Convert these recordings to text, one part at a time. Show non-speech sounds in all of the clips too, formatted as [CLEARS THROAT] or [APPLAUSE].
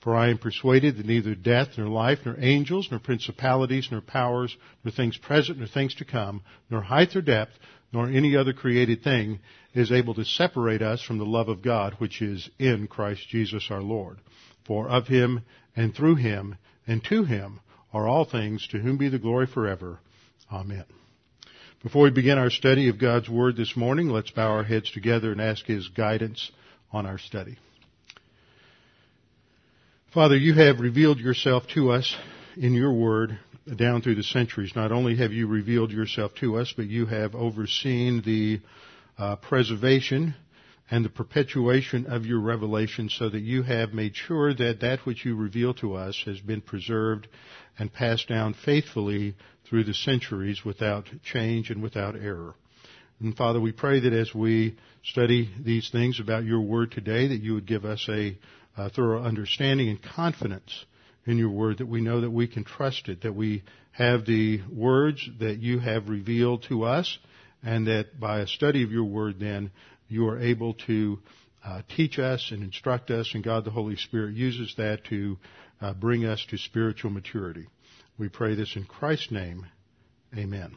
For I am persuaded that neither death, nor life, nor angels, nor principalities, nor powers, nor things present, nor things to come, nor height or depth, nor any other created thing is able to separate us from the love of God which is in Christ Jesus our Lord. For of him, and through him, and to him are all things, to whom be the glory forever. Amen. Before we begin our study of God's Word this morning, let's bow our heads together and ask His guidance on our study. Father, you have revealed yourself to us in your word down through the centuries. Not only have you revealed yourself to us, but you have overseen the uh, preservation and the perpetuation of your revelation so that you have made sure that that which you reveal to us has been preserved and passed down faithfully through the centuries without change and without error. And Father, we pray that as we study these things about your word today, that you would give us a uh, thorough understanding and confidence in your word that we know that we can trust it, that we have the words that you have revealed to us, and that by a study of your word then you are able to uh, teach us and instruct us, and God the Holy Spirit uses that to uh, bring us to spiritual maturity. We pray this in Christ's name. Amen.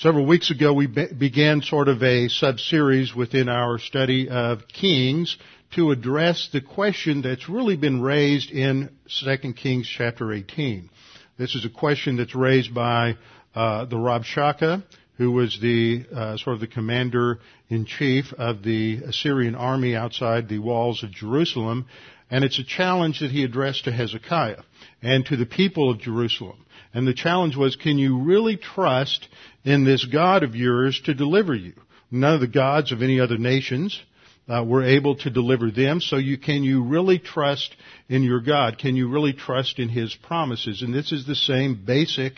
Several weeks ago, we be- began sort of a sub-series within our study of Kings to address the question that's really been raised in 2 Kings chapter 18. This is a question that's raised by uh, the Rabshakeh, who was the uh, sort of the commander in chief of the Assyrian army outside the walls of Jerusalem, and it's a challenge that he addressed to Hezekiah and to the people of Jerusalem. And the challenge was, can you really trust in this God of yours to deliver you? None of the gods of any other nations uh, were able to deliver them. So you can you really trust in your God? Can you really trust in His promises? And this is the same basic,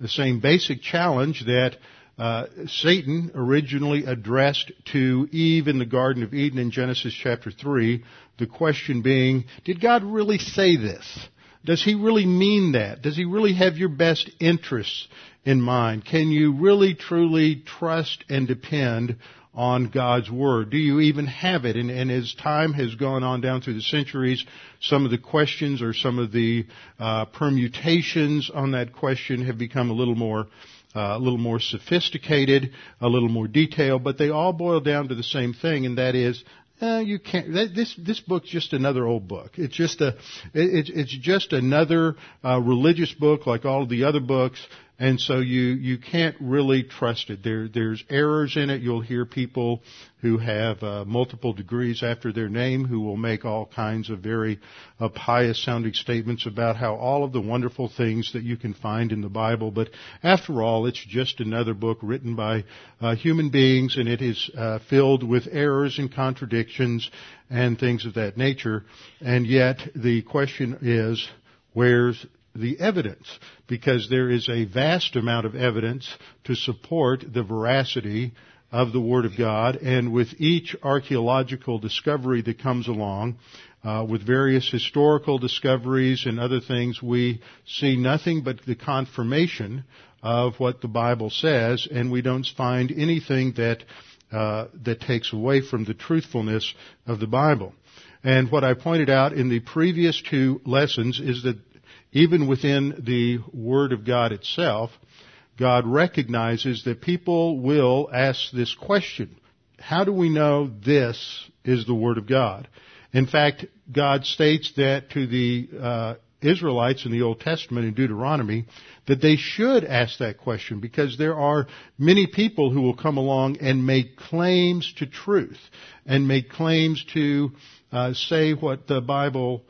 the same basic challenge that uh, Satan originally addressed to Eve in the Garden of Eden in Genesis chapter three. The question being, did God really say this? Does he really mean that? Does he really have your best interests in mind? Can you really truly trust and depend on God's Word? Do you even have it? And, and, as time has gone on down through the centuries, some of the questions or some of the uh, permutations on that question have become a little more uh, a little more sophisticated, a little more detailed, but they all boil down to the same thing, and that is, uh, you can't. This this book's just another old book. It's just a. It's it's just another uh, religious book like all the other books, and so you, you can't really trust it. There, there's errors in it. You'll hear people who have uh, multiple degrees after their name who will make all kinds of very uh, pious sounding statements about how all of the wonderful things that you can find in the Bible. But after all, it's just another book written by uh, human beings and it is uh, filled with errors and contradictions and things of that nature. And yet the question is, where's the evidence because there is a vast amount of evidence to support the veracity of the Word of God and with each archaeological discovery that comes along, uh, with various historical discoveries and other things, we see nothing but the confirmation of what the Bible says, and we don't find anything that uh, that takes away from the truthfulness of the Bible. And what I pointed out in the previous two lessons is that even within the Word of God itself, God recognizes that people will ask this question. How do we know this is the Word of God? In fact, God states that to the uh, Israelites in the Old Testament in Deuteronomy that they should ask that question because there are many people who will come along and make claims to truth and make claims to uh, say what the Bible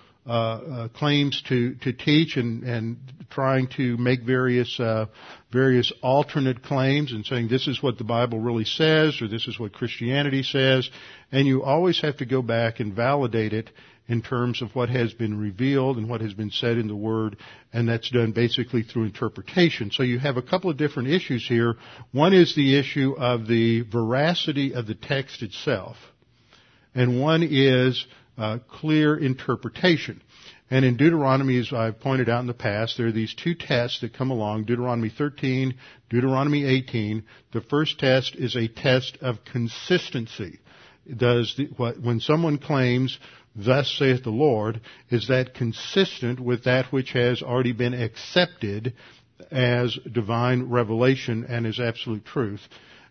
claims to, to teach and, and trying to make various uh, various alternate claims and saying this is what the Bible really says or this is what Christianity says, and you always have to go back and validate it in terms of what has been revealed and what has been said in the Word, and that's done basically through interpretation. So you have a couple of different issues here. One is the issue of the veracity of the text itself, and one is uh, clear interpretation. And in Deuteronomy, as I've pointed out in the past, there are these two tests that come along, Deuteronomy 13, Deuteronomy 18. The first test is a test of consistency. Does the, what, when someone claims, thus saith the Lord, is that consistent with that which has already been accepted as divine revelation and as absolute truth?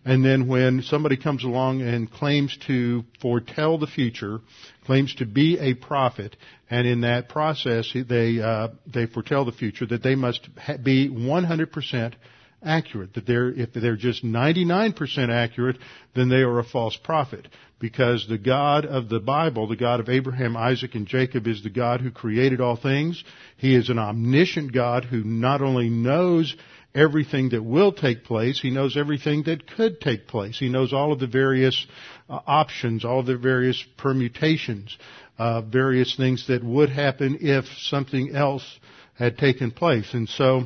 And then when somebody comes along and claims to foretell the future, claims to be a prophet, and in that process they uh, they foretell the future, that they must ha- be 100% accurate. That they're if they're just 99% accurate, then they are a false prophet. Because the God of the Bible, the God of Abraham, Isaac, and Jacob, is the God who created all things. He is an omniscient God who not only knows everything that will take place. He knows everything that could take place. He knows all of the various uh, options, all the various permutations, uh, various things that would happen if something else had taken place. And so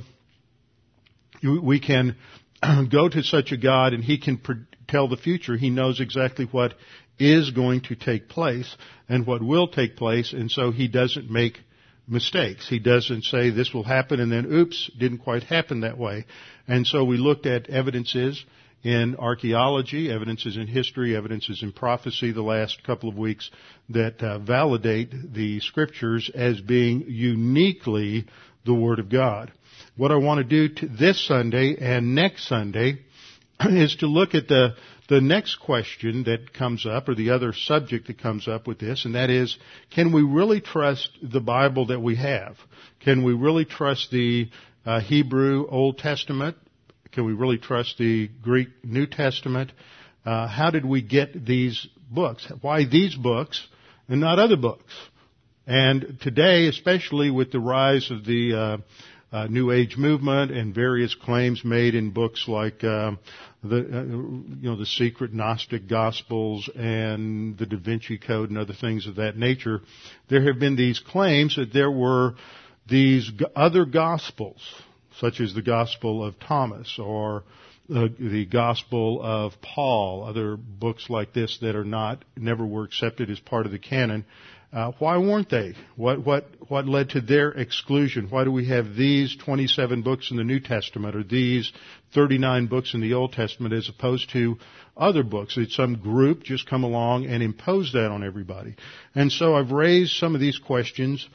we can [CLEARS THROAT] go to such a God and He can tell the future. He knows exactly what is going to take place and what will take place, and so He doesn't make mistakes. He doesn't say this will happen and then oops, didn't quite happen that way. And so we looked at evidences in archaeology, evidences in history, evidences in prophecy the last couple of weeks that uh, validate the scriptures as being uniquely the Word of God. What I want to do this Sunday and next Sunday [CLEARS THROAT] is to look at the the next question that comes up, or the other subject that comes up with this, and that is, can we really trust the Bible that we have? Can we really trust the uh, Hebrew Old Testament? Can we really trust the Greek New Testament? Uh, how did we get these books? Why these books and not other books? And today, especially with the rise of the uh, uh, New Age movement and various claims made in books like uh, the uh, you know the secret Gnostic Gospels and the Da Vinci Code and other things of that nature. There have been these claims that there were these other Gospels, such as the Gospel of Thomas or uh, the Gospel of Paul, other books like this that are not never were accepted as part of the canon uh, why weren't they? What, what, what led to their exclusion? Why do we have these 27 books in the New Testament or these 39 books in the Old Testament as opposed to other books? Did some group just come along and impose that on everybody? And so I've raised some of these questions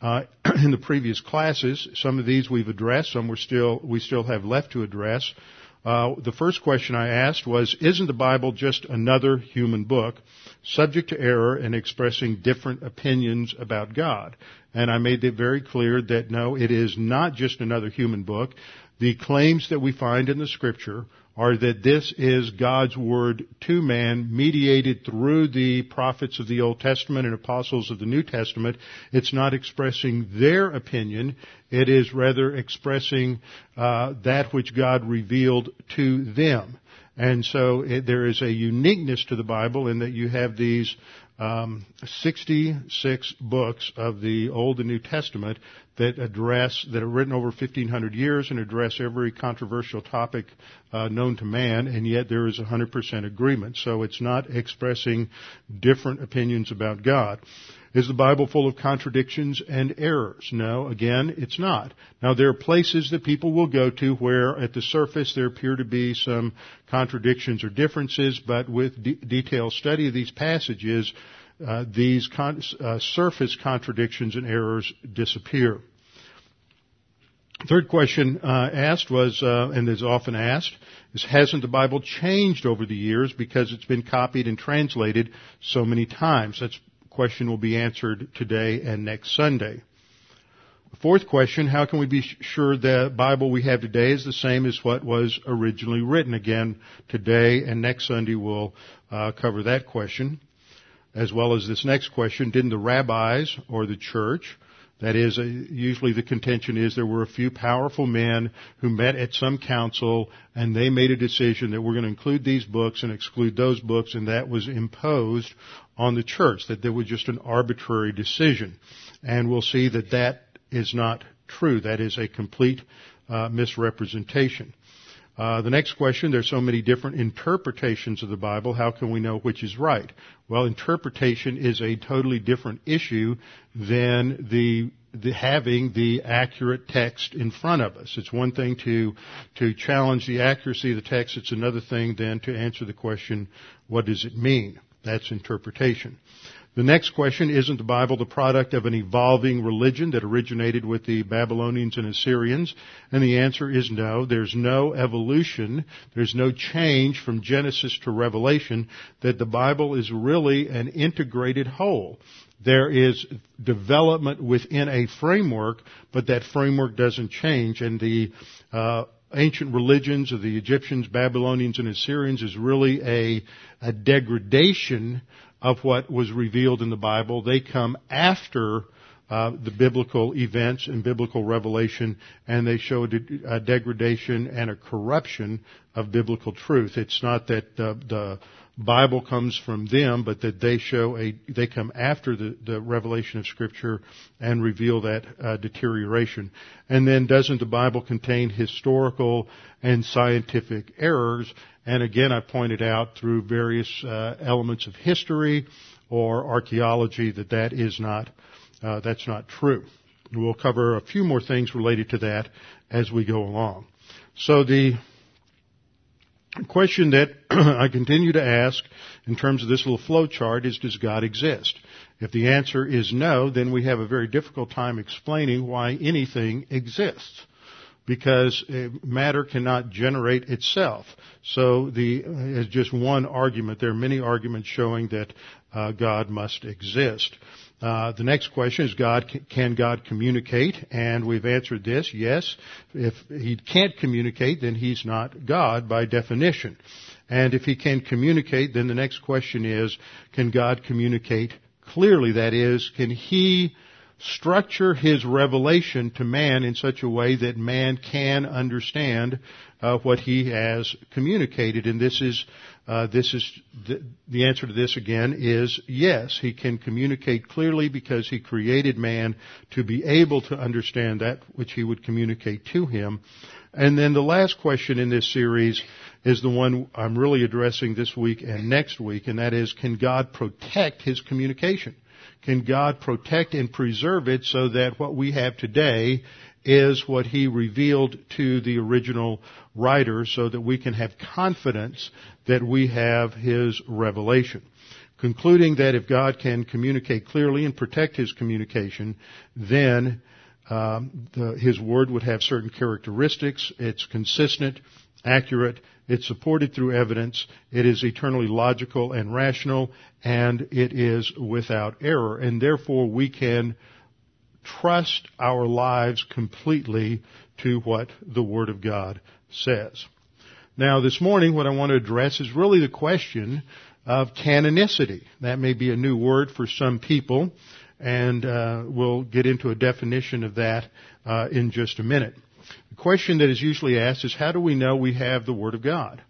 uh, [CLEARS THROAT] in the previous classes. Some of these we've addressed. Some we're still, we still have left to address. Uh, the first question I asked was, isn't the Bible just another human book, subject to error and expressing different opinions about God? And I made it very clear that no, it is not just another human book. The claims that we find in the scripture are that this is God's word to man, mediated through the prophets of the Old Testament and apostles of the New Testament. It's not expressing their opinion. It is rather expressing uh, that which God revealed to them. And so it, there is a uniqueness to the Bible in that you have these um, 66 books of the Old and New Testament that address, that are written over 1500 years and address every controversial topic uh, known to man, and yet there is 100% agreement. So it's not expressing different opinions about God. Is the Bible full of contradictions and errors? No, again, it's not. Now there are places that people will go to where at the surface there appear to be some contradictions or differences, but with de- detailed study of these passages, uh, these con- uh, surface contradictions and errors disappear. Third question uh, asked was, uh, and is often asked, is hasn't the Bible changed over the years because it's been copied and translated so many times? That's question will be answered today and next Sunday. Fourth question, how can we be sure the Bible we have today is the same as what was originally written? Again, today and next Sunday we'll uh, cover that question, as well as this next question, didn't the rabbis or the church, that is, uh, usually the contention is there were a few powerful men who met at some council and they made a decision that we're going to include these books and exclude those books and that was imposed on the church, that there was just an arbitrary decision. And we'll see that that is not true. That is a complete uh, misrepresentation. Uh, the next question, there's so many different interpretations of the Bible. How can we know which is right? Well, interpretation is a totally different issue than the, the having the accurate text in front of us. It's one thing to to challenge the accuracy of the text. It's another thing then to answer the question, what does it mean? That's interpretation. The next question, isn't the Bible the product of an evolving religion that originated with the Babylonians and Assyrians? And the answer is no. There's no evolution. There's no change from Genesis to Revelation that the Bible is really an integrated whole. There is development within a framework, but that framework doesn't change and the uh, ancient religions of the Egyptians, Babylonians, and Assyrians is really a, a degradation of what was revealed in the Bible. They come after uh, the biblical events and biblical revelation, and they show a, de- a, degradation and a corruption of biblical truth. It's not that the, the Bible comes from them, but that they show a they come after the, the revelation of Scripture and reveal that uh, deterioration. And then, doesn't the Bible contain historical and scientific errors? And again, I pointed out through various uh, elements of history or archaeology that that is not uh, that's not true. We'll cover a few more things related to that as we go along. So the question that [CLEARS THROAT] I continue to ask in terms of this little flow chart is does God exist? If the answer is no, then we have a very difficult time explaining why anything exists because matter cannot generate itself. So the is just one argument. There are many arguments showing that uh, God must exist. Uh, the next question is God can God communicate? And we've answered this. Yes. If he can't communicate, then he's not God by definition. And if he can communicate, then the next question is, can God communicate clearly? That is, can he structure his revelation to man in such a way that man can understand uh, what he has communicated. And this is uh, this is the, the answer to this again is yes. He can communicate clearly because he created man to be able to understand that which he would communicate to him. And then the last question in this series is the one I'm really addressing this week and next week, and that is, can God protect his communication? Can God protect and preserve it so that what we have today is what he revealed to the original writer so that we can have confidence that we have his revelation. Concluding that if God can communicate clearly and protect his communication, then um, the, his word would have certain characteristics. It's consistent, accurate, it's supported through evidence. It is eternally logical and rational, and it is without error. And therefore, we can trust our lives completely to what the Word of God says. Now, this morning, what I want to address is really the question of canonicity. That may be a new word for some people, and uh, we'll get into a definition of that uh, in just a minute. The question that is usually asked is how do we know we have the Word of God?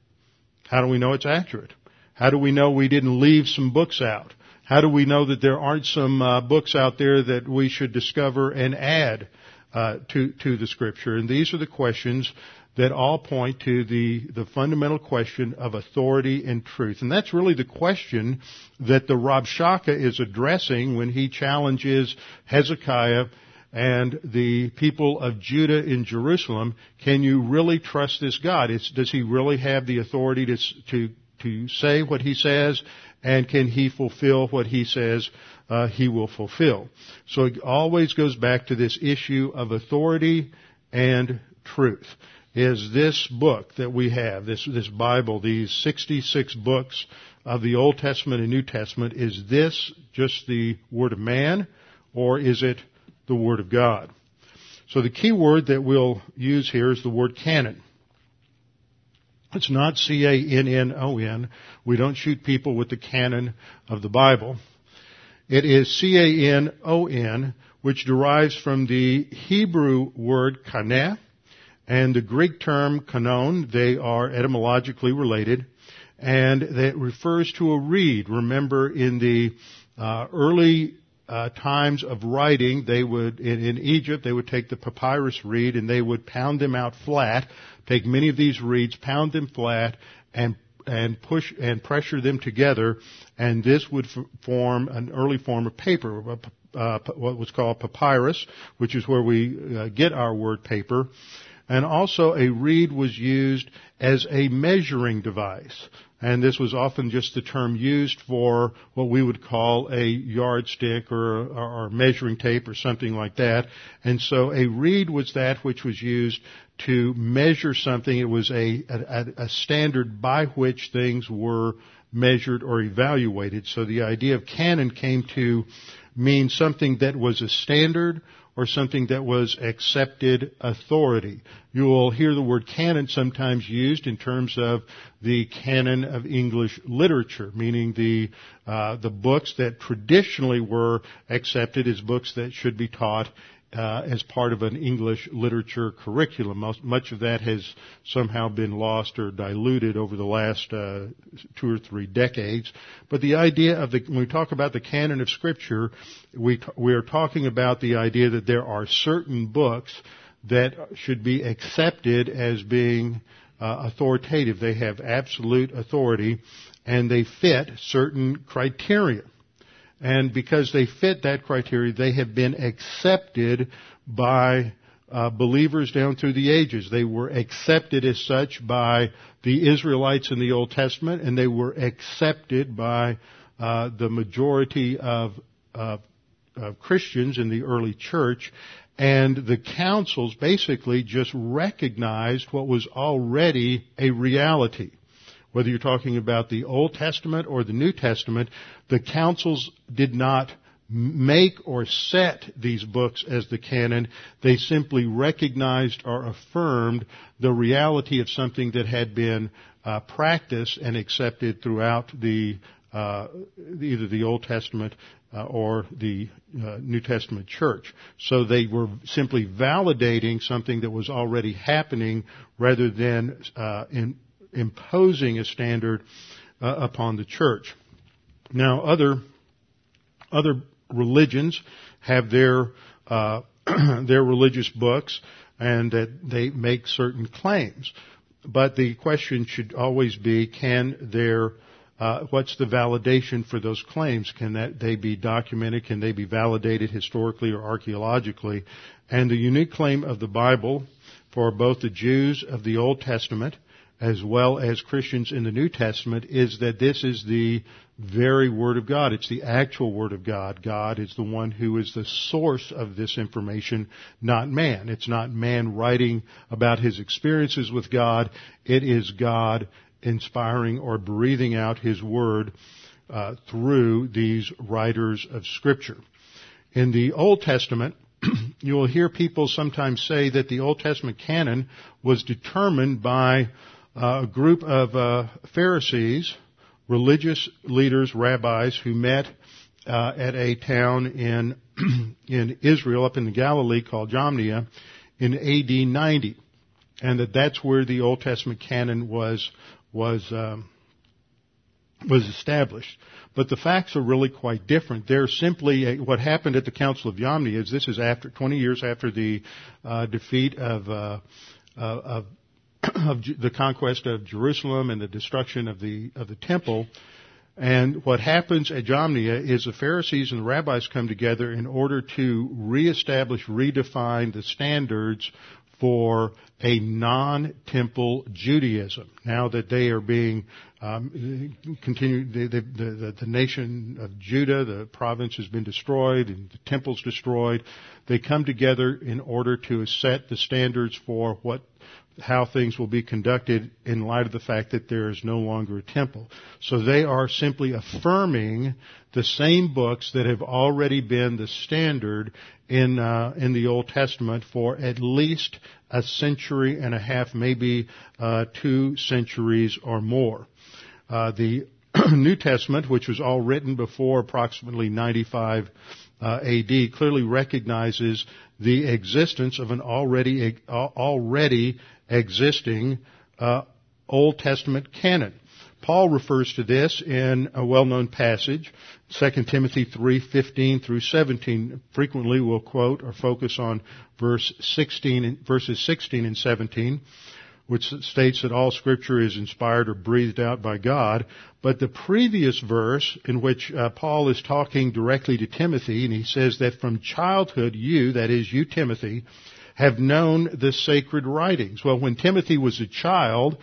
How do we know it's accurate? How do we know we didn't leave some books out? How do we know that there aren't some uh, books out there that we should discover and add uh, to to the Scripture? And these are the questions that all point to the the fundamental question of authority and truth. And that's really the question that the Rabshakeh is addressing when he challenges Hezekiah and the people of Judah in Jerusalem, can you really trust this God? It's, does he really have the authority to, to, to say what he says? And can he fulfill what he says uh, he will fulfill? So it always goes back to this issue of authority and truth. Is this book that we have, this, this Bible, these 66 books of the Old Testament and New Testament, is this just the Word of man, or is it the Word of God. So the key word that we'll use here is the word canon. It's not C-A-N-N-O-N. We don't shoot people with the canon of the Bible. It is C-A-N-O-N, which derives from the Hebrew word kaneh and the Greek term kanon. They are etymologically related and that refers to a reed. Remember in the uh, early uh, times of writing, they would in, in, Egypt they would take the papyrus reed and they would pound them out flat. Take many of these reeds, pound them flat, and and push and pressure them together, and this would f- form an early form of paper, uh, what was called papyrus, which is where we uh, get our word paper. And also a reed was used as a measuring device. And this was often just the term used for what we would call a yardstick or, or measuring tape or something like that. And so a reed was that which was used to measure something. It was a, a, a standard by which things were measured or evaluated. So the idea of canon came to mean something that was a standard or something that was accepted authority. You will hear the word canon sometimes used in terms of the canon of English literature, meaning the uh, the books that traditionally were accepted as books that should be taught uh, as part of an English literature curriculum. Most, much of that has somehow been lost or diluted over the last uh, two or three decades. But the idea of the when we talk about the canon of Scripture, we we are talking about the idea that there are certain books that should be accepted as being uh, authoritative. They have absolute authority, and they fit certain criteria. And because they fit that criteria, they have been accepted by uh, believers down through the ages. They were accepted as such by the Israelites in the Old Testament, and they were accepted by uh, the majority of, of Christians in the early church. And the councils basically just recognized what was already a reality whether you're talking about the Old Testament or the New Testament, the councils did not make or set these books as the canon. They simply recognized or affirmed the reality of something that had been uh, practiced and accepted throughout the uh, either the Old Testament uh, or the uh, New Testament church. So they were simply validating something that was already happening rather than uh, in, imposing a standard uh, upon the church. Now, other other religions have their uh, [CLEARS THROAT] their religious books, and that they make certain claims. But the question should always be: Can their uh, what's the validation for those claims? Can that they be documented? Can they be validated historically or archaeologically? And the unique claim of the Bible for both the Jews of the Old Testament as well as Christians in the New Testament is that this is the very Word of God. It's the actual Word of God. God is the one who is the source of this information, not man. It's not man writing about his experiences with God. It is God inspiring or breathing out His Word uh, through these writers of Scripture. In the Old Testament, [CLEARS THROAT] you will hear people sometimes say that the Old Testament canon was determined by a group of uh, Pharisees, religious leaders, rabbis who met uh, at a town in [CLEARS THROAT] in Israel, up in the Galilee, called Jamnia, in A.D. 90, and that that's where the Old Testament canon was was um, was established. But the facts are really quite different. They're simply a, what happened at the Council of Jamnia is this is after 20 years after the uh, defeat of uh, of [CLEARS THROAT] of the conquest of Jerusalem and the destruction of the of the temple. And what happens at Jamnia is the Pharisees and the rabbis come together in order to reestablish, redefine the standards for a non-temple Judaism. Now that they are being um, continue, the, the, the, the, nation of Judah, the province has been destroyed and the temple's destroyed. They come together in order to set the standards for what how things will be conducted in light of the fact that there is no longer a temple. So they are simply affirming the same books that have already been the standard in uh, in the Old Testament for at least a century and a half, maybe uh, two centuries or more. Uh, the [CLEARS THROAT] New Testament, which was all written before approximately 95 uh, AD, clearly recognizes the existence of an already already existing uh, Old Testament canon. Paul refers to this in a well-known passage, 2 Timothy 3:15 through 17. Frequently we'll quote or focus on verse 16 verses 16 and 17 which states that all scripture is inspired or breathed out by God. But the previous verse in which uh, Paul is talking directly to Timothy, and he says that from childhood you, that is you Timothy, have known the sacred writings. Well, when Timothy was a child,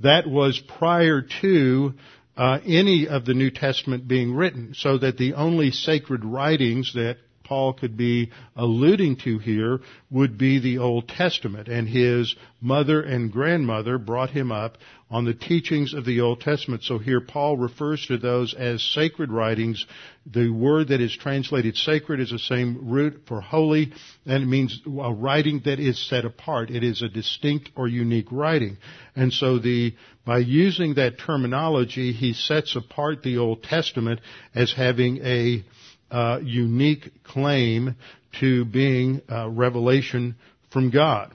that was prior to uh, any of the New Testament being written, so that the only sacred writings that Paul could be alluding to here would be the Old Testament. And his mother and grandmother brought him up on the teachings of the Old Testament. So here Paul refers to those as sacred writings. The word that is translated sacred is the same root for holy, and it means a writing that is set apart. It is a distinct or unique writing. And so the, by using that terminology, he sets apart the Old Testament as having a uh, unique claim to being uh, revelation from God.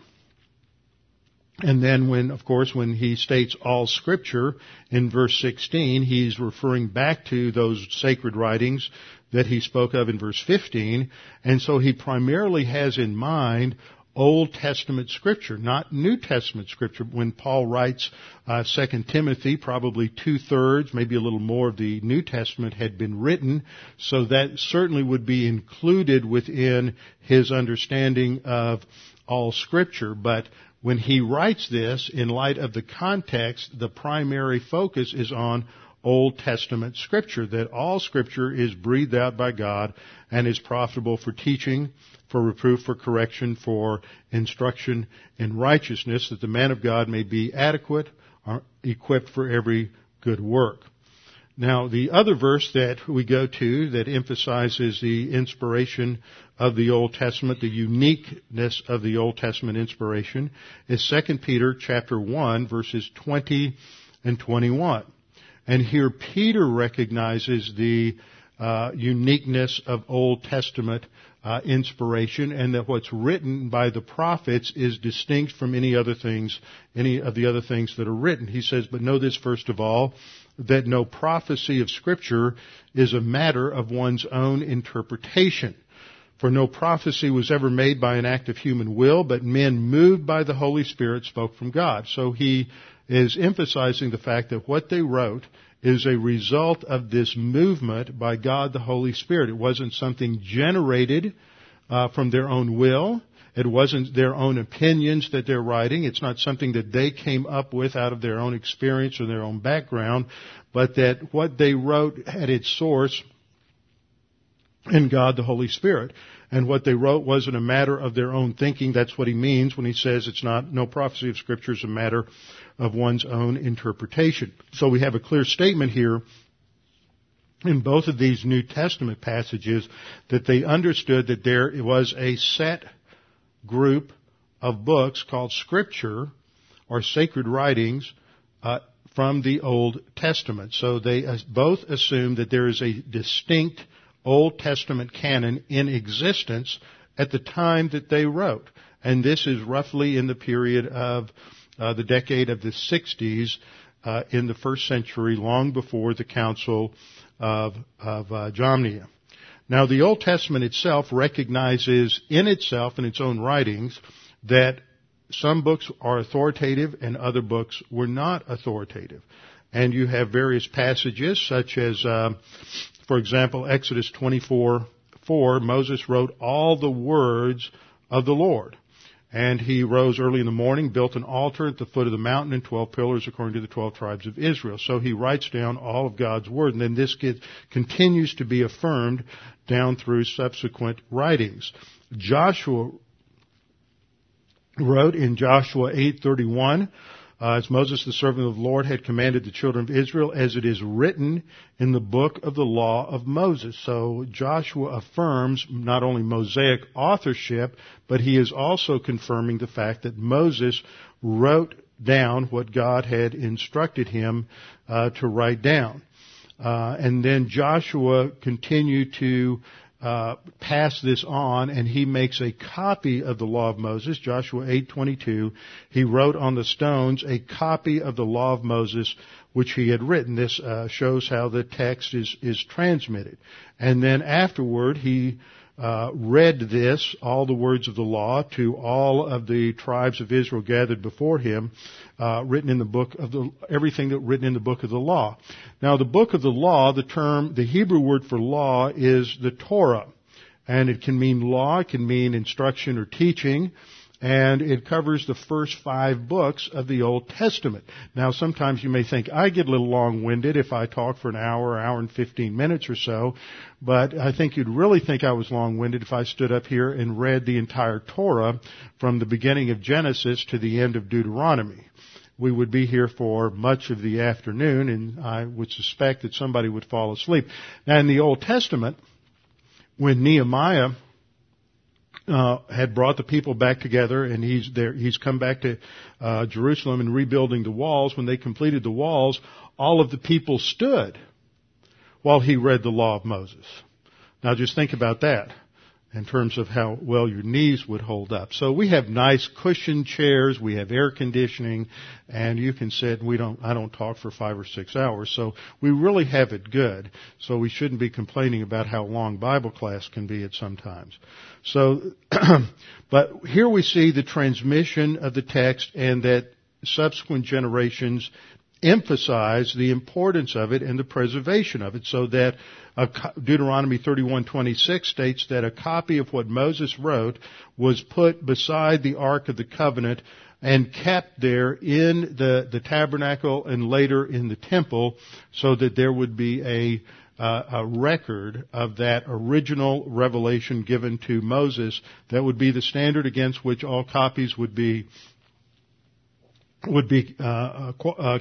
And then when, of course, when he states all scripture in verse 16, he's referring back to those sacred writings that he spoke of in verse 15. And so he primarily has in mind Old Testament scripture, not New Testament scripture. When Paul writes uh, 2 Timothy, probably two thirds, maybe a little more of the New Testament had been written, so that certainly would be included within his understanding of all scripture. But when he writes this, in light of the context, the primary focus is on Old Testament scripture, that all scripture is breathed out by God and is profitable for teaching, for reproof, for correction, for instruction in righteousness, that the man of God may be adequate, or equipped for every good work. Now, the other verse that we go to that emphasizes the inspiration of the Old Testament, the uniqueness of the Old Testament inspiration, is 2 Peter chapter 1 verses 20 and 21. And here Peter recognizes the uh, uniqueness of Old Testament uh, inspiration, and that what's written by the prophets is distinct from any other things, any of the other things that are written. He says, "But know this first of all, that no prophecy of Scripture is a matter of one's own interpretation." For no prophecy was ever made by an act of human will, but men moved by the Holy Spirit spoke from God. So he is emphasizing the fact that what they wrote is a result of this movement by God the Holy Spirit. It wasn't something generated uh, from their own will. It wasn't their own opinions that they're writing. It's not something that they came up with out of their own experience or their own background, but that what they wrote had its source in God the Holy Spirit. And what they wrote wasn't a matter of their own thinking. That's what he means when he says it's not, no prophecy of scripture is a matter of one's own interpretation. So we have a clear statement here in both of these New Testament passages that they understood that there was a set group of books called Scripture or sacred writings uh, from the Old Testament. So they uh, both assume that there is a distinct Old Testament canon in existence at the time that they wrote. And this is roughly in the period of uh, the decade of the 60s uh, in the first century, long before the Council of, of uh, Jamnia. Now, the Old Testament itself recognizes in itself, in its own writings, that some books are authoritative and other books were not authoritative. And you have various passages, such as, uh, for example, Exodus 24, 4, Moses wrote all the words of the Lord. And he rose early in the morning, built an altar at the foot of the mountain and twelve pillars according to the twelve tribes of Israel. So he writes down all of God's word, and then this gets, continues to be affirmed down through subsequent writings. Joshua wrote in Joshua 8:31, uh, as Moses, the servant of the Lord, had commanded the children of Israel, as it is written in the book of the law of Moses. So Joshua affirms not only Mosaic authorship, but he is also confirming the fact that Moses wrote down what God had instructed him uh, to write down. Uh, and then Joshua continued to uh, pass this on, and he makes a copy of the law of Moses. Joshua 8:22. He wrote on the stones a copy of the law of Moses, which he had written. This uh, shows how the text is is transmitted. And then afterward, he uh, read this, all the words of the law, to all of the tribes of Israel gathered before him, uh, written in the book of the everything that written in the book of the law. Now, the book of the law, the term, the Hebrew word for law is the Torah, and it can mean law, it can mean instruction or teaching and it covers the first five books of the Old Testament. Now, sometimes you may think I get a little long-winded if I talk for an hour, hour and 15 minutes or so, but I think you'd really think I was long-winded if I stood up here and read the entire Torah from the beginning of Genesis to the end of Deuteronomy we would be here for much of the afternoon, and I would suspect that somebody would fall asleep. Now, in the Old Testament, when Nehemiah uh, had brought the people back together, and he's there. He's come back to uh, Jerusalem and rebuilding the walls. When they completed the walls, all of the people stood while he read the law of Moses. Now, just think about that in terms of how well your knees would hold up. So we have nice cushioned chairs, we have air conditioning, and you can sit. We don't. I don't talk for five or six hours, so we really have it good. So we shouldn't be complaining about how long Bible class can be at sometimes. So, [CLEARS THROAT] but here we see the transmission of the text and that subsequent generations emphasize the importance of it and the preservation of it so that Deuteronomy 31:26 states that a copy of what Moses wrote was put beside the ark of the covenant and kept there in the, the tabernacle and later in the temple so that there would be a uh, a record of that original revelation given to Moses that would be the standard against which all copies would be would be uh, uh, uh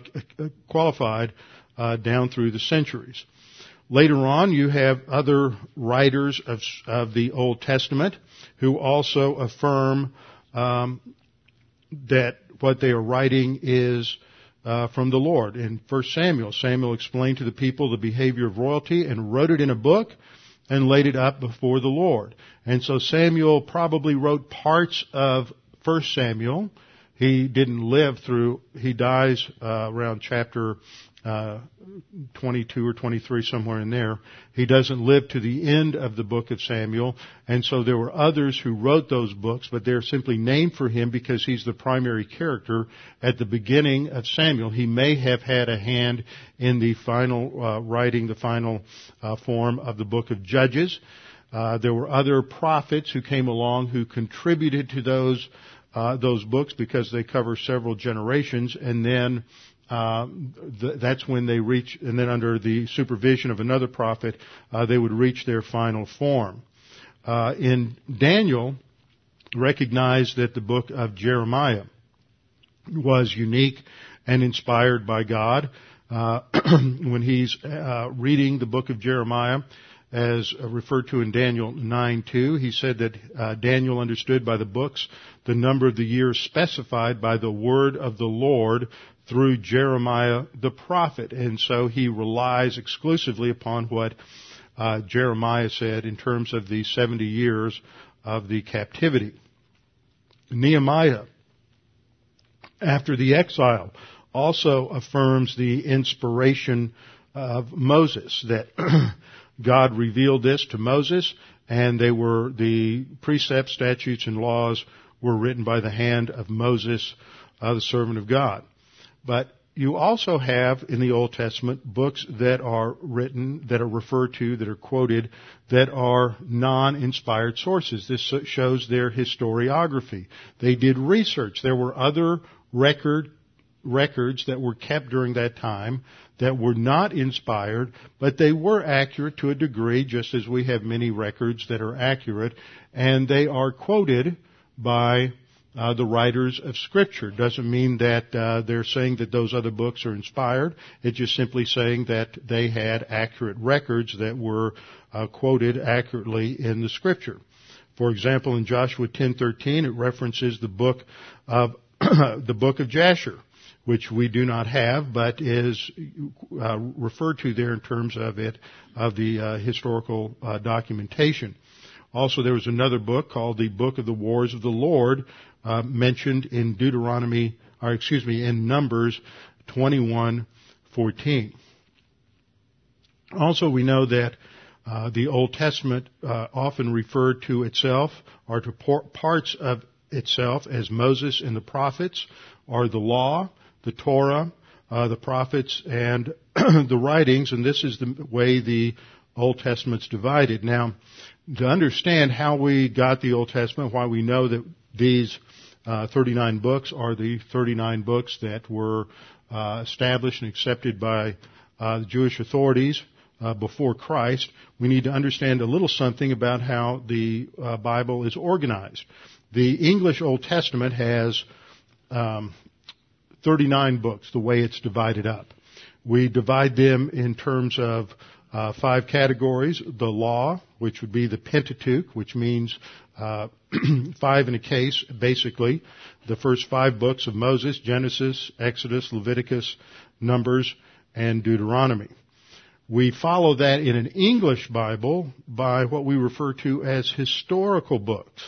qualified uh, down through the centuries. Later on, you have other writers of, of the Old Testament who also affirm um, that what they are writing is uh, from the Lord. In 1 Samuel, Samuel explained to the people the behavior of royalty and wrote it in a book and laid it up before the Lord. And so Samuel probably wrote parts of 1 Samuel. He didn't live through, he dies uh, around chapter uh, 22 or 23, somewhere in there. He doesn't live to the end of the book of Samuel, and so there were others who wrote those books, but they're simply named for him because he's the primary character at the beginning of Samuel. He may have had a hand in the final uh, writing, the final uh, form of the book of Judges. Uh, there were other prophets who came along who contributed to those uh, those books because they cover several generations, and then uh, th- that's when they reach, and then under the supervision of another prophet, uh, they would reach their final form. Uh, in Daniel, recognized that the book of Jeremiah was unique and inspired by God. Uh, [CLEARS THROAT] when he's uh, reading the book of Jeremiah, as referred to in Daniel 9:2. He said that uh, Daniel understood by the books the number of the years specified by the word of the Lord through Jeremiah the prophet. And so he relies exclusively upon what uh, Jeremiah said in terms of the 70 years of the captivity. Nehemiah, after the exile, also affirms the inspiration of Moses, that [CLEARS THROAT] God revealed this to Moses, and they were, the precepts, statutes, and laws were written by the hand of Moses, uh, the servant of God. But you also have in the Old Testament books that are written, that are referred to, that are quoted, that are non-inspired sources. This shows their historiography. They did research. There were other record records that were kept during that time that were not inspired, but they were accurate to a degree, just as we have many records that are accurate, and they are quoted by uh, the writers of Scripture. Doesn't mean that uh, they're saying that those other books are inspired. It's just simply saying that they had accurate records that were uh, quoted accurately in the Scripture. For example, in Joshua 10:13, it references the book of [CLEARS THROAT] the book of Jasher, which we do not have, but is uh, referred to there in terms of it of the uh, historical uh, documentation. Also, there was another book called the Book of the Wars of the Lord, uh, mentioned in Deuteronomy, or excuse me, in Numbers 21:14. Also, we know that uh, the Old Testament uh, often referred to itself or to parts of itself as Moses and the prophets, or the law, the Torah, uh, the prophets, and [CLEARS THROAT] the writings, and this is the way the Old Testament's divided. Now, to understand how we got the Old Testament, why we know that these uh, 39 books are the 39 books that were uh, established and accepted by uh, the Jewish authorities uh, before Christ, we need to understand a little something about how the uh, Bible is organized. The English Old Testament has um, 39 books, the way it's divided up. We divide them in terms of uh, five categories. The law, which would be the Pentateuch, which means uh, [CLEARS THROAT] five in a case, basically. The first five books of Moses, Genesis, Exodus, Leviticus, Numbers, and Deuteronomy. We follow that in an English Bible by what we refer to as historical books.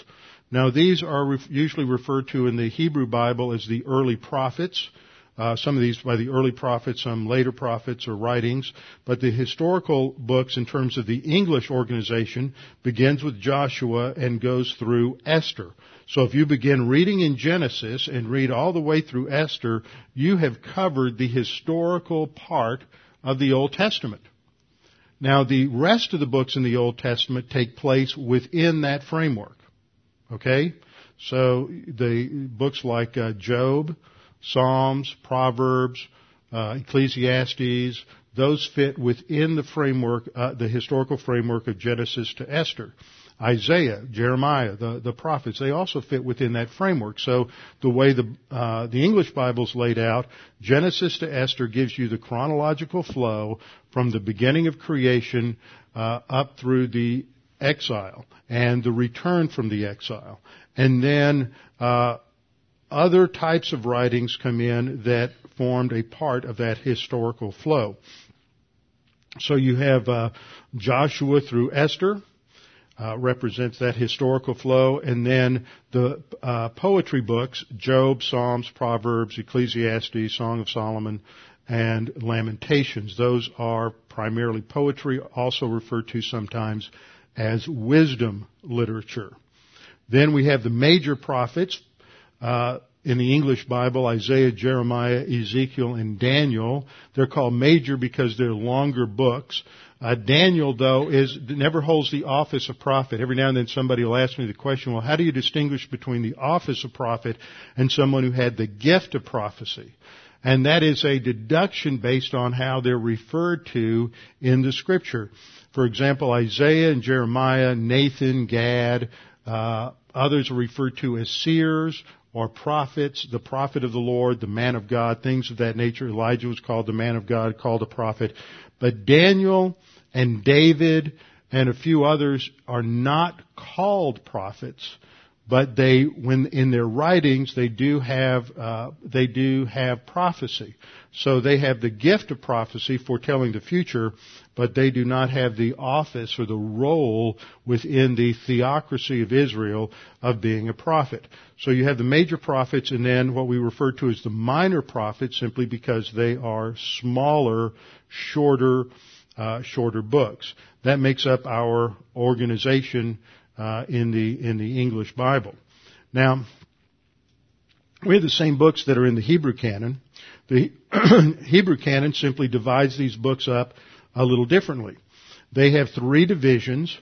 Now these are usually referred to in the Hebrew Bible as the early prophets. Uh, some of these by the early prophets, some later prophets or writings, but the historical books in terms of the English organization begins with Joshua and goes through Esther. So if you begin reading in Genesis and read all the way through Esther, you have covered the historical part of the Old Testament. Now, the rest of the books in the Old Testament take place within that framework. Okay? So, the books like uh, Job, Psalms, Proverbs, uh, Ecclesiastes, those fit within the framework, uh, the historical framework of Genesis to Esther. Isaiah, Jeremiah, the, the prophets, they also fit within that framework. So the way the, uh, the English Bible's laid out, Genesis to Esther gives you the chronological flow from the beginning of creation uh, up through the exile and the return from the exile. And then uh, other types of writings come in that formed a part of that historical flow. So you have uh, Joshua through Esther, uh, represents that historical flow, and then the uh, poetry books: Job, Psalms, Proverbs, Ecclesiastes, Song of Solomon, and Lamentations. Those are primarily poetry, also referred to sometimes as wisdom literature. Then we have the major prophets. Uh, in the English Bible, Isaiah, Jeremiah, Ezekiel, and Daniel. They're called major because they're longer books. Uh, Daniel, though, is never holds the office of prophet. Every now and then somebody will ask me the question, well, how do you distinguish between the office of prophet and someone who had the gift of prophecy? And that is a deduction based on how they're referred to in the scripture. For example, Isaiah and Jeremiah, Nathan, Gad, uh, others are referred to as seers or prophets, the prophet of the Lord, the man of God, things of that nature. Elijah was called the man of God, called a prophet. But Daniel and David and a few others are not called prophets, but they, when in their writings, they do have uh, they do have prophecy. So they have the gift of prophecy, foretelling the future, but they do not have the office or the role within the theocracy of Israel of being a prophet. So you have the major prophets, and then what we refer to as the minor prophets, simply because they are smaller, shorter uh, shorter books. That makes up our organization uh, in the in the English Bible. Now, we have the same books that are in the Hebrew canon. The [CLEARS THROAT] Hebrew canon simply divides these books up a little differently. They have three divisions: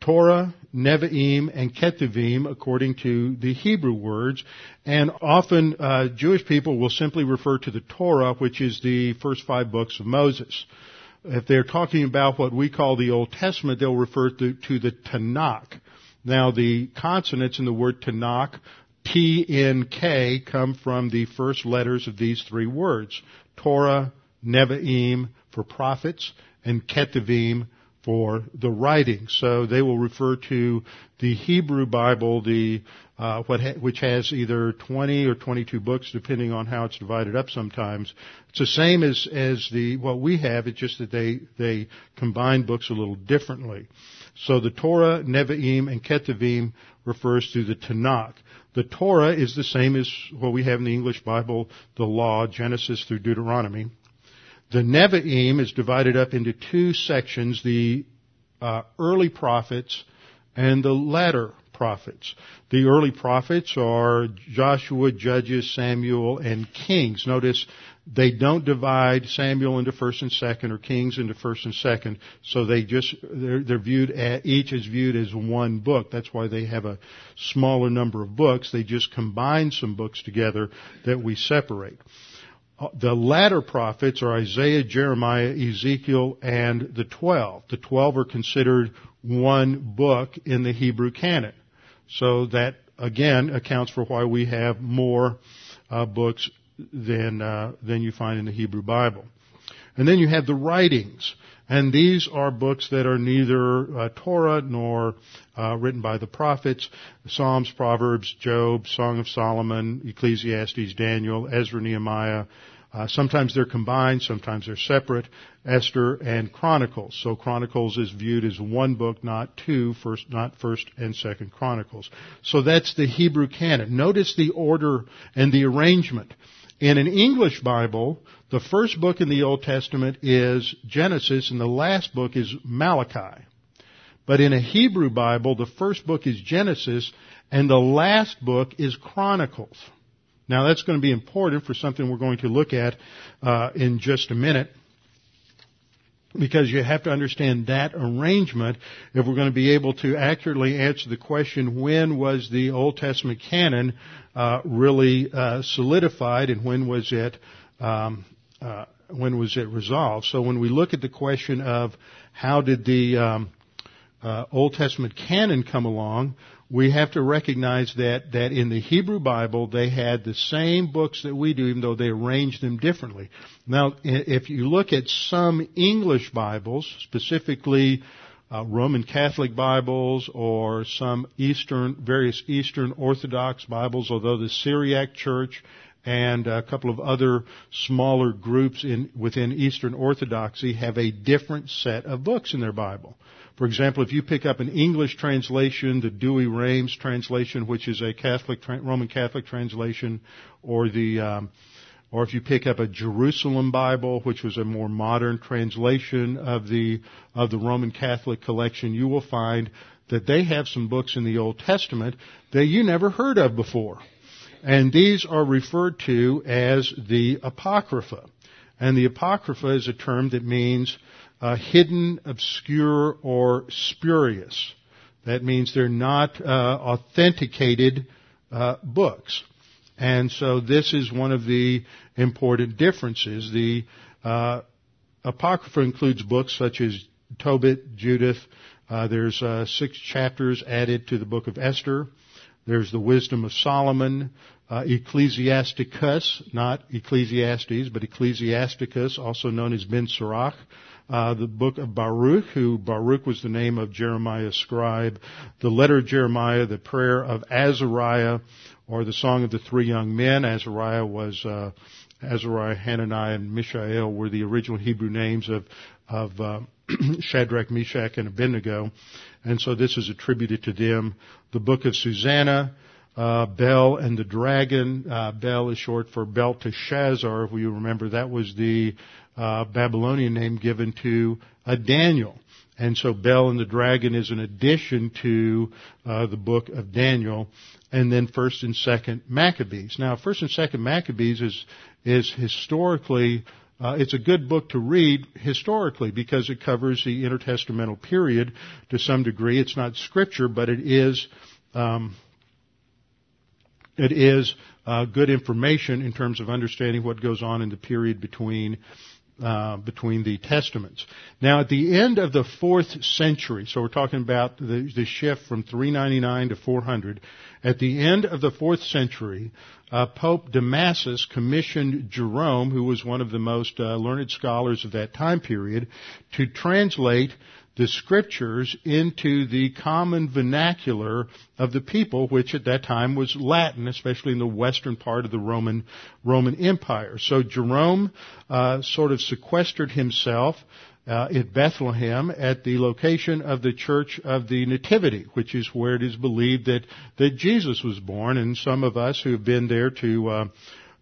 Torah, Nevi'im, and Ketuvim, according to the Hebrew words. And often uh, Jewish people will simply refer to the Torah, which is the first five books of Moses if they're talking about what we call the Old Testament, they'll refer to, to the Tanakh. Now, the consonants in the word Tanakh T, N, K, come from the first letters of these three words. Torah, Nevi'im for prophets, and Ketuvim for the writing. So they will refer to the Hebrew Bible, the uh, ha- which has either 20 or 22 books, depending on how it's divided up. Sometimes it's the same as as the what we have. It's just that they they combine books a little differently. So the Torah, Nevi'im, and Ketuvim refers to the Tanakh. The Torah is the same as what we have in the English Bible, the Law, Genesis through Deuteronomy. The Nevi'im is divided up into two sections, the uh, early prophets and the latter prophets. The early prophets are Joshua, Judges, Samuel, and Kings. Notice they don't divide Samuel into first and second or Kings into first and second. So they just, they're, they're viewed, at, each is viewed as one book. That's why they have a smaller number of books. They just combine some books together that we separate. Uh, the latter prophets are Isaiah, Jeremiah, Ezekiel, and the twelve. The twelve are considered one book in the Hebrew canon. So that again accounts for why we have more uh, books than uh, than you find in the Hebrew Bible. And then you have the writings, and these are books that are neither uh, Torah nor uh, written by the prophets: Psalms, Proverbs, Job, Song of Solomon, Ecclesiastes, Daniel, Ezra, Nehemiah. Uh, sometimes they're combined, sometimes they're separate. Esther and Chronicles. So Chronicles is viewed as one book, not two, first, not first and second Chronicles. So that's the Hebrew canon. Notice the order and the arrangement. In an English Bible, the first book in the Old Testament is Genesis and the last book is Malachi. But in a Hebrew Bible, the first book is Genesis and the last book is Chronicles. Now that's going to be important for something we're going to look at uh, in just a minute because you have to understand that arrangement if we're going to be able to accurately answer the question when was the Old Testament canon uh, really uh, solidified and when was it um, uh, when was it resolved? So when we look at the question of how did the um, uh, Old Testament canon come along, we have to recognize that, that in the Hebrew Bible, they had the same books that we do, even though they arranged them differently. Now, if you look at some English Bibles, specifically uh, Roman Catholic Bibles or some Eastern, various Eastern Orthodox Bibles, although the Syriac Church and a couple of other smaller groups in, within Eastern Orthodoxy have a different set of books in their Bible. For example, if you pick up an English translation, the Douay-Rheims translation, which is a Catholic Roman Catholic translation, or the um, or if you pick up a Jerusalem Bible, which was a more modern translation of the of the Roman Catholic collection, you will find that they have some books in the Old Testament that you never heard of before. And these are referred to as the Apocrypha. And the Apocrypha is a term that means uh, hidden, obscure, or spurious. That means they're not uh, authenticated uh, books. And so this is one of the important differences. The uh, Apocrypha includes books such as Tobit, Judith. Uh, there's uh, six chapters added to the book of Esther. There's the Wisdom of Solomon, uh, Ecclesiasticus, not Ecclesiastes, but Ecclesiasticus, also known as Ben Sirach, uh, the book of Baruch, who Baruch was the name of Jeremiah's scribe, the letter of Jeremiah, the prayer of Azariah, or the song of the three young men. Azariah was uh, Azariah, Hananiah, and Mishael were the original Hebrew names of of uh, [CLEARS THROAT] Shadrach, Meshach, and Abednego, and so this is attributed to them. The book of Susanna, uh, and the dragon. Uh, is short for Belteshazzar. If you remember, that was the uh, Babylonian name given to uh, Daniel. And so Bel and the dragon is an addition to uh, the book of Daniel, and then First and Second Maccabees. Now, First and Second Maccabees is is historically uh, it's a good book to read historically because it covers the intertestamental period to some degree. It's not scripture, but it is um, it is uh, good information in terms of understanding what goes on in the period between uh, between the testaments. Now, at the end of the fourth century, so we're talking about the, the shift from 399 to 400. At the end of the fourth century, uh, Pope Damasus commissioned Jerome, who was one of the most uh, learned scholars of that time period, to translate the scriptures into the common vernacular of the people, which at that time was Latin, especially in the western part of the Roman Roman Empire. So Jerome uh, sort of sequestered himself uh, at Bethlehem at the location of the Church of the Nativity, which is where it is believed that that Jesus was born. And some of us who have been there to uh,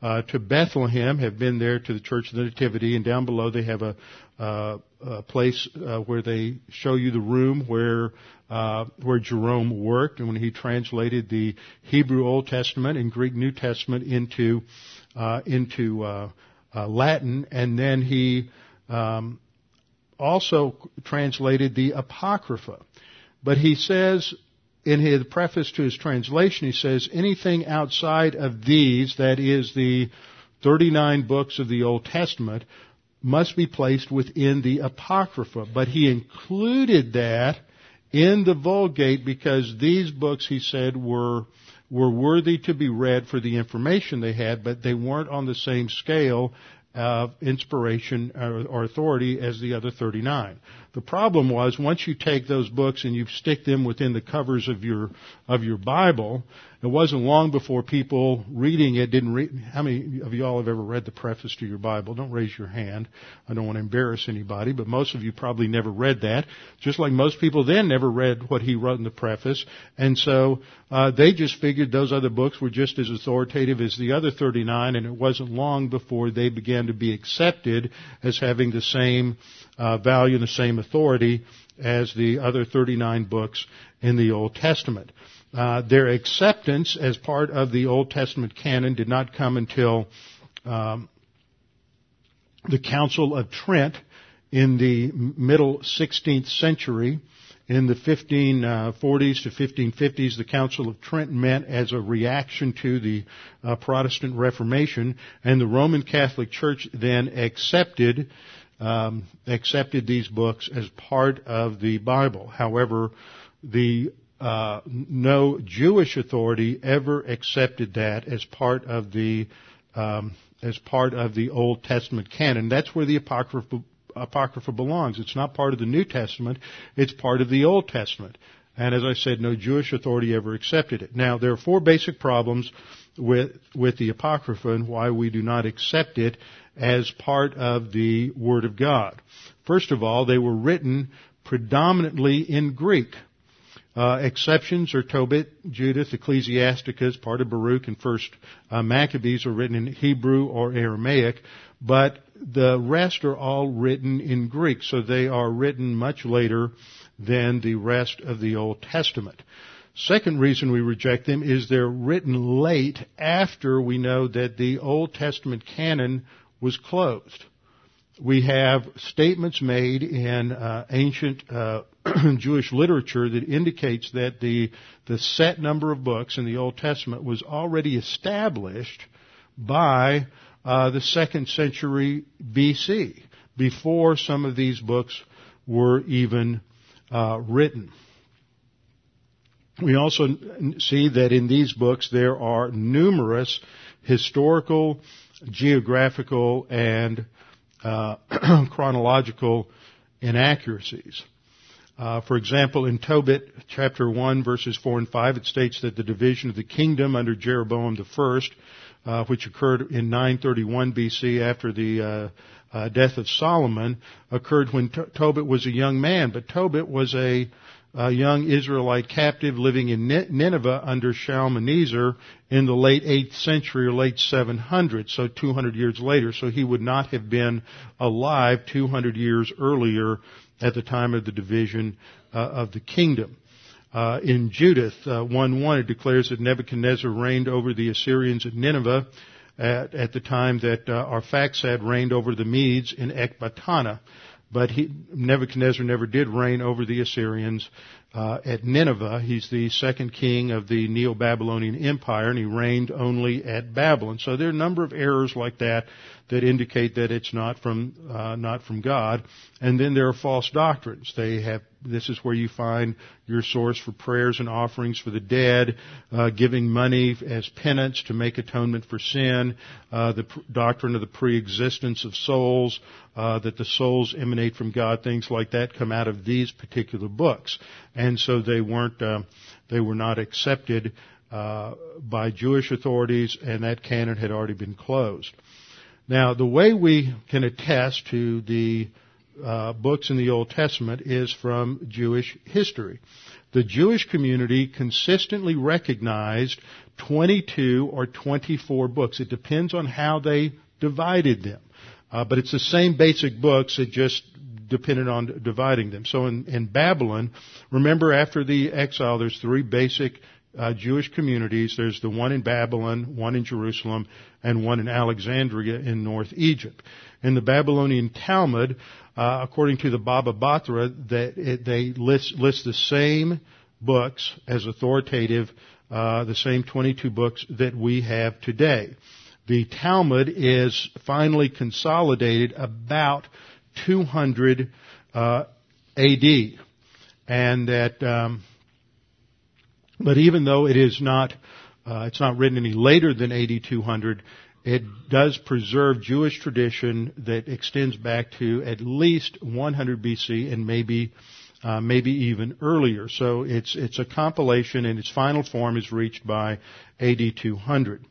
uh, to Bethlehem have been there to the Church of the Nativity, and down below they have a, uh, a place uh, where they show you the room where uh, where Jerome worked, and when he translated the Hebrew Old Testament and Greek New Testament into uh, into uh, Latin, and then he um, also translated the Apocrypha. But he says in his preface to his translation, he says, anything outside of these, that is the 39 books of the Old Testament, must be placed within the Apocrypha. But he included that in the Vulgate because these books, he said, were, were worthy to be read for the information they had, but they weren't on the same scale of inspiration uh, or authority as the other 39. The problem was once you take those books and you stick them within the covers of your of your Bible, it wasn't long before people reading it didn't read. How many of y'all have ever read the preface to your Bible? Don't raise your hand. I don't want to embarrass anybody, but most of you probably never read that. Just like most people then never read what he wrote in the preface, and so uh, they just figured those other books were just as authoritative as the other 39, and it wasn't long before they began to be accepted as having the same uh, value and the same authority as the other 39 books in the Old Testament. Uh, their acceptance as part of the Old Testament canon did not come until um, the Council of Trent in the middle 16th century. In the 1540s to 1550s, the Council of Trent met as a reaction to the uh, Protestant Reformation, and the Roman Catholic Church then accepted um, accepted these books as part of the Bible. However, the uh, no Jewish authority ever accepted that as part of the um, as part of the Old Testament canon. That's where the Apocrypha, Apocrypha belongs. It's not part of the New Testament. It's part of the Old Testament. And as I said, no Jewish authority ever accepted it. Now, there are four basic problems with, with the Apocrypha and why we do not accept it as part of the Word of God. First of all, they were written predominantly in Greek. Uh, exceptions are Tobit, Judith, Ecclesiasticus, part of Baruch, and First uh, Maccabees are written in Hebrew or Aramaic, but the rest are all written in Greek, so they are written much later than the rest of the Old Testament. Second reason we reject them is they're written late after we know that the Old Testament canon was closed. We have statements made in uh, ancient uh, [CLEARS THROAT] Jewish literature that indicates that the the set number of books in the Old Testament was already established by uh, the second century BC, before some of these books were even uh, written. We also see that in these books there are numerous historical geographical and uh, [CLEARS THROAT] chronological inaccuracies. Uh, for example, in Tobit chapter 1 verses 4 and 5, it states that the division of the kingdom under Jeroboam I, uh, which occurred in 931 BC after the uh, uh, death of Solomon, occurred when Tobit was a young man. But Tobit was a a young Israelite captive living in Nineveh under Shalmaneser in the late 8th century or late 700s, so 200 years later. So he would not have been alive 200 years earlier at the time of the division uh, of the kingdom. Uh, in Judith uh, 1:1, it declares that Nebuchadnezzar reigned over the Assyrians at Nineveh at, at the time that uh, Arphaxad reigned over the Medes in Ecbatana but he, Nebuchadnezzar never did reign over the Assyrians uh, at Nineveh. He's the second king of the Neo-Babylonian Empire, and he reigned only at Babylon. So there are a number of errors like that that indicate that it's not from uh, not from God. And then there are false doctrines. They have this is where you find your source for prayers and offerings for the dead, uh, giving money as penance to make atonement for sin, uh, the pr- doctrine of the pre-existence of souls, uh, that the souls emanate from God, things like that come out of these particular books, and so they weren't uh, they were not accepted uh, by Jewish authorities, and that canon had already been closed. Now, the way we can attest to the uh, books in the Old Testament is from Jewish history. The Jewish community consistently recognized 22 or 24 books. It depends on how they divided them. Uh, but it's the same basic books, it just depended on dividing them. So in, in Babylon, remember after the exile, there's three basic uh, Jewish communities. There's the one in Babylon, one in Jerusalem, and one in Alexandria in North Egypt. In the Babylonian Talmud, uh, according to the Baba Batra, that it, they list, list the same books as authoritative, uh, the same 22 books that we have today. The Talmud is finally consolidated about 200 uh, AD, and that. Um, but even though it is not, uh, it's not written any later than AD 200, it does preserve Jewish tradition that extends back to at least 100 BC and maybe uh, maybe even earlier. So it's it's a compilation, and its final form is reached by AD 200.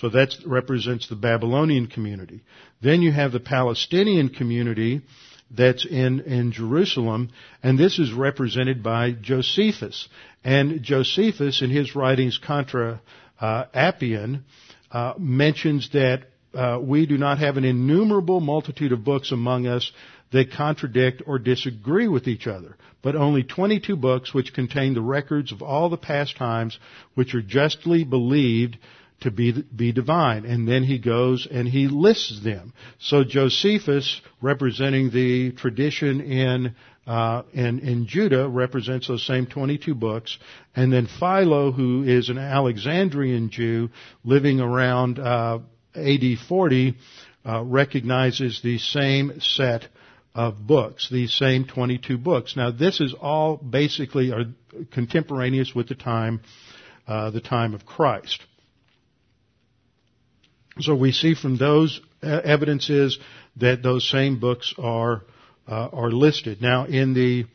So that represents the Babylonian community. Then you have the Palestinian community that's in, in Jerusalem, and this is represented by Josephus. And Josephus, in his writings Contra uh, Apion, uh, mentions that uh, we do not have an innumerable multitude of books among us that contradict or disagree with each other, but only 22 books which contain the records of all the past times which are justly believed to be, be divine. And then he goes and he lists them. So Josephus, representing the tradition in uh, in, in Judah represents those same 22 books, and then Philo, who is an Alexandrian Jew living around uh, AD 40, uh, recognizes the same set of books, these same 22 books. Now, this is all basically are contemporaneous with the time, uh, the time of Christ. So we see from those evidences that those same books are uh, are listed. Now, in the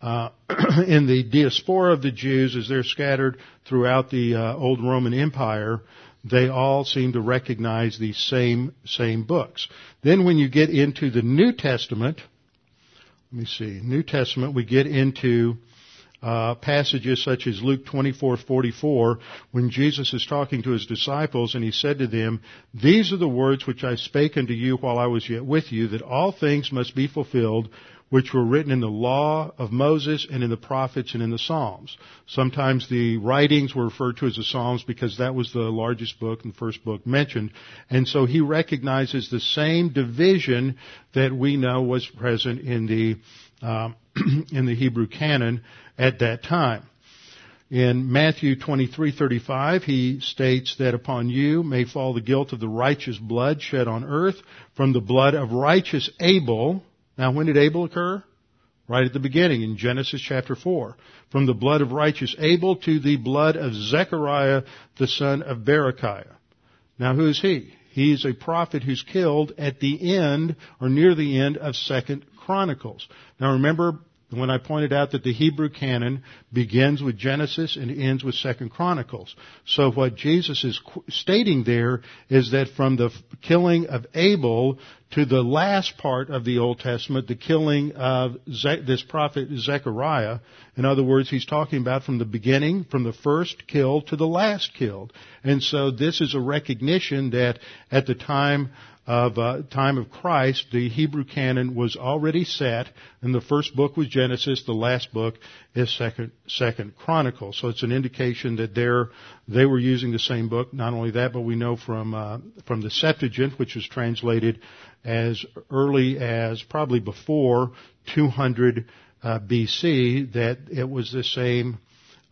uh, [CLEARS THROAT] in the diaspora of the Jews, as they're scattered throughout the uh, old Roman Empire, they all seem to recognize these same same books. Then, when you get into the New Testament, let me see, New Testament, we get into uh, passages such as Luke 24:44, when Jesus is talking to his disciples, and he said to them, "These are the words which I spake unto you while I was yet with you, that all things must be fulfilled." Which were written in the law of Moses and in the prophets and in the Psalms. Sometimes the writings were referred to as the Psalms because that was the largest book and the first book mentioned. And so he recognizes the same division that we know was present in the um, [CLEARS THROAT] in the Hebrew canon at that time. In Matthew 23:35, he states that upon you may fall the guilt of the righteous blood shed on earth from the blood of righteous Abel. Now, when did Abel occur? Right at the beginning in Genesis chapter 4. From the blood of righteous Abel to the blood of Zechariah, the son of Berechiah. Now, who is he? He's a prophet who's killed at the end or near the end of Second Chronicles. Now remember when I pointed out that the Hebrew canon begins with Genesis and ends with Second Chronicles. So what Jesus is stating there is that from the killing of Abel to the last part of the Old Testament, the killing of this prophet Zechariah, in other words, he's talking about from the beginning, from the first killed to the last killed. And so this is a recognition that at the time of uh, time of Christ, the Hebrew canon was already set, and the first book was Genesis. The last book is Second Second Chronicles. So it's an indication that they're they were using the same book. Not only that, but we know from uh, from the Septuagint, which was translated as early as probably before 200 uh, BC, that it was the same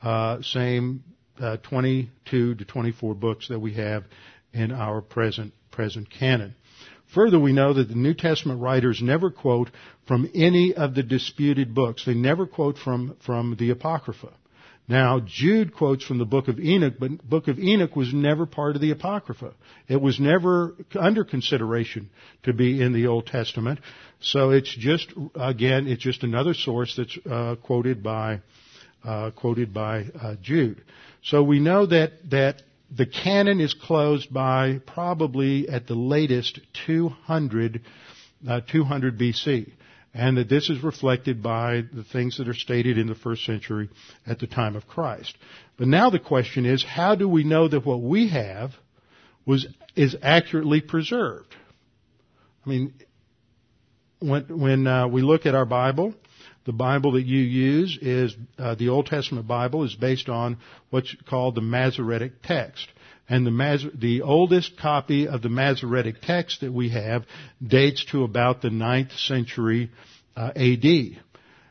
uh, same uh, 22 to 24 books that we have in our present present canon. Further, we know that the New Testament writers never quote from any of the disputed books. They never quote from, from the Apocrypha. Now, Jude quotes from the book of Enoch, but book of Enoch was never part of the Apocrypha. It was never under consideration to be in the Old Testament. So it's just, again, it's just another source that's uh, quoted by, uh, quoted by uh, Jude. So we know that, that the canon is closed by probably at the latest 200, uh, 200 BC. And that this is reflected by the things that are stated in the first century at the time of Christ. But now the question is, how do we know that what we have was, is accurately preserved? I mean, when, when uh, we look at our Bible, the Bible that you use is uh, the Old Testament Bible is based on what's called the Masoretic text. And the, Mas- the oldest copy of the Masoretic text that we have dates to about the 9th century uh, AD.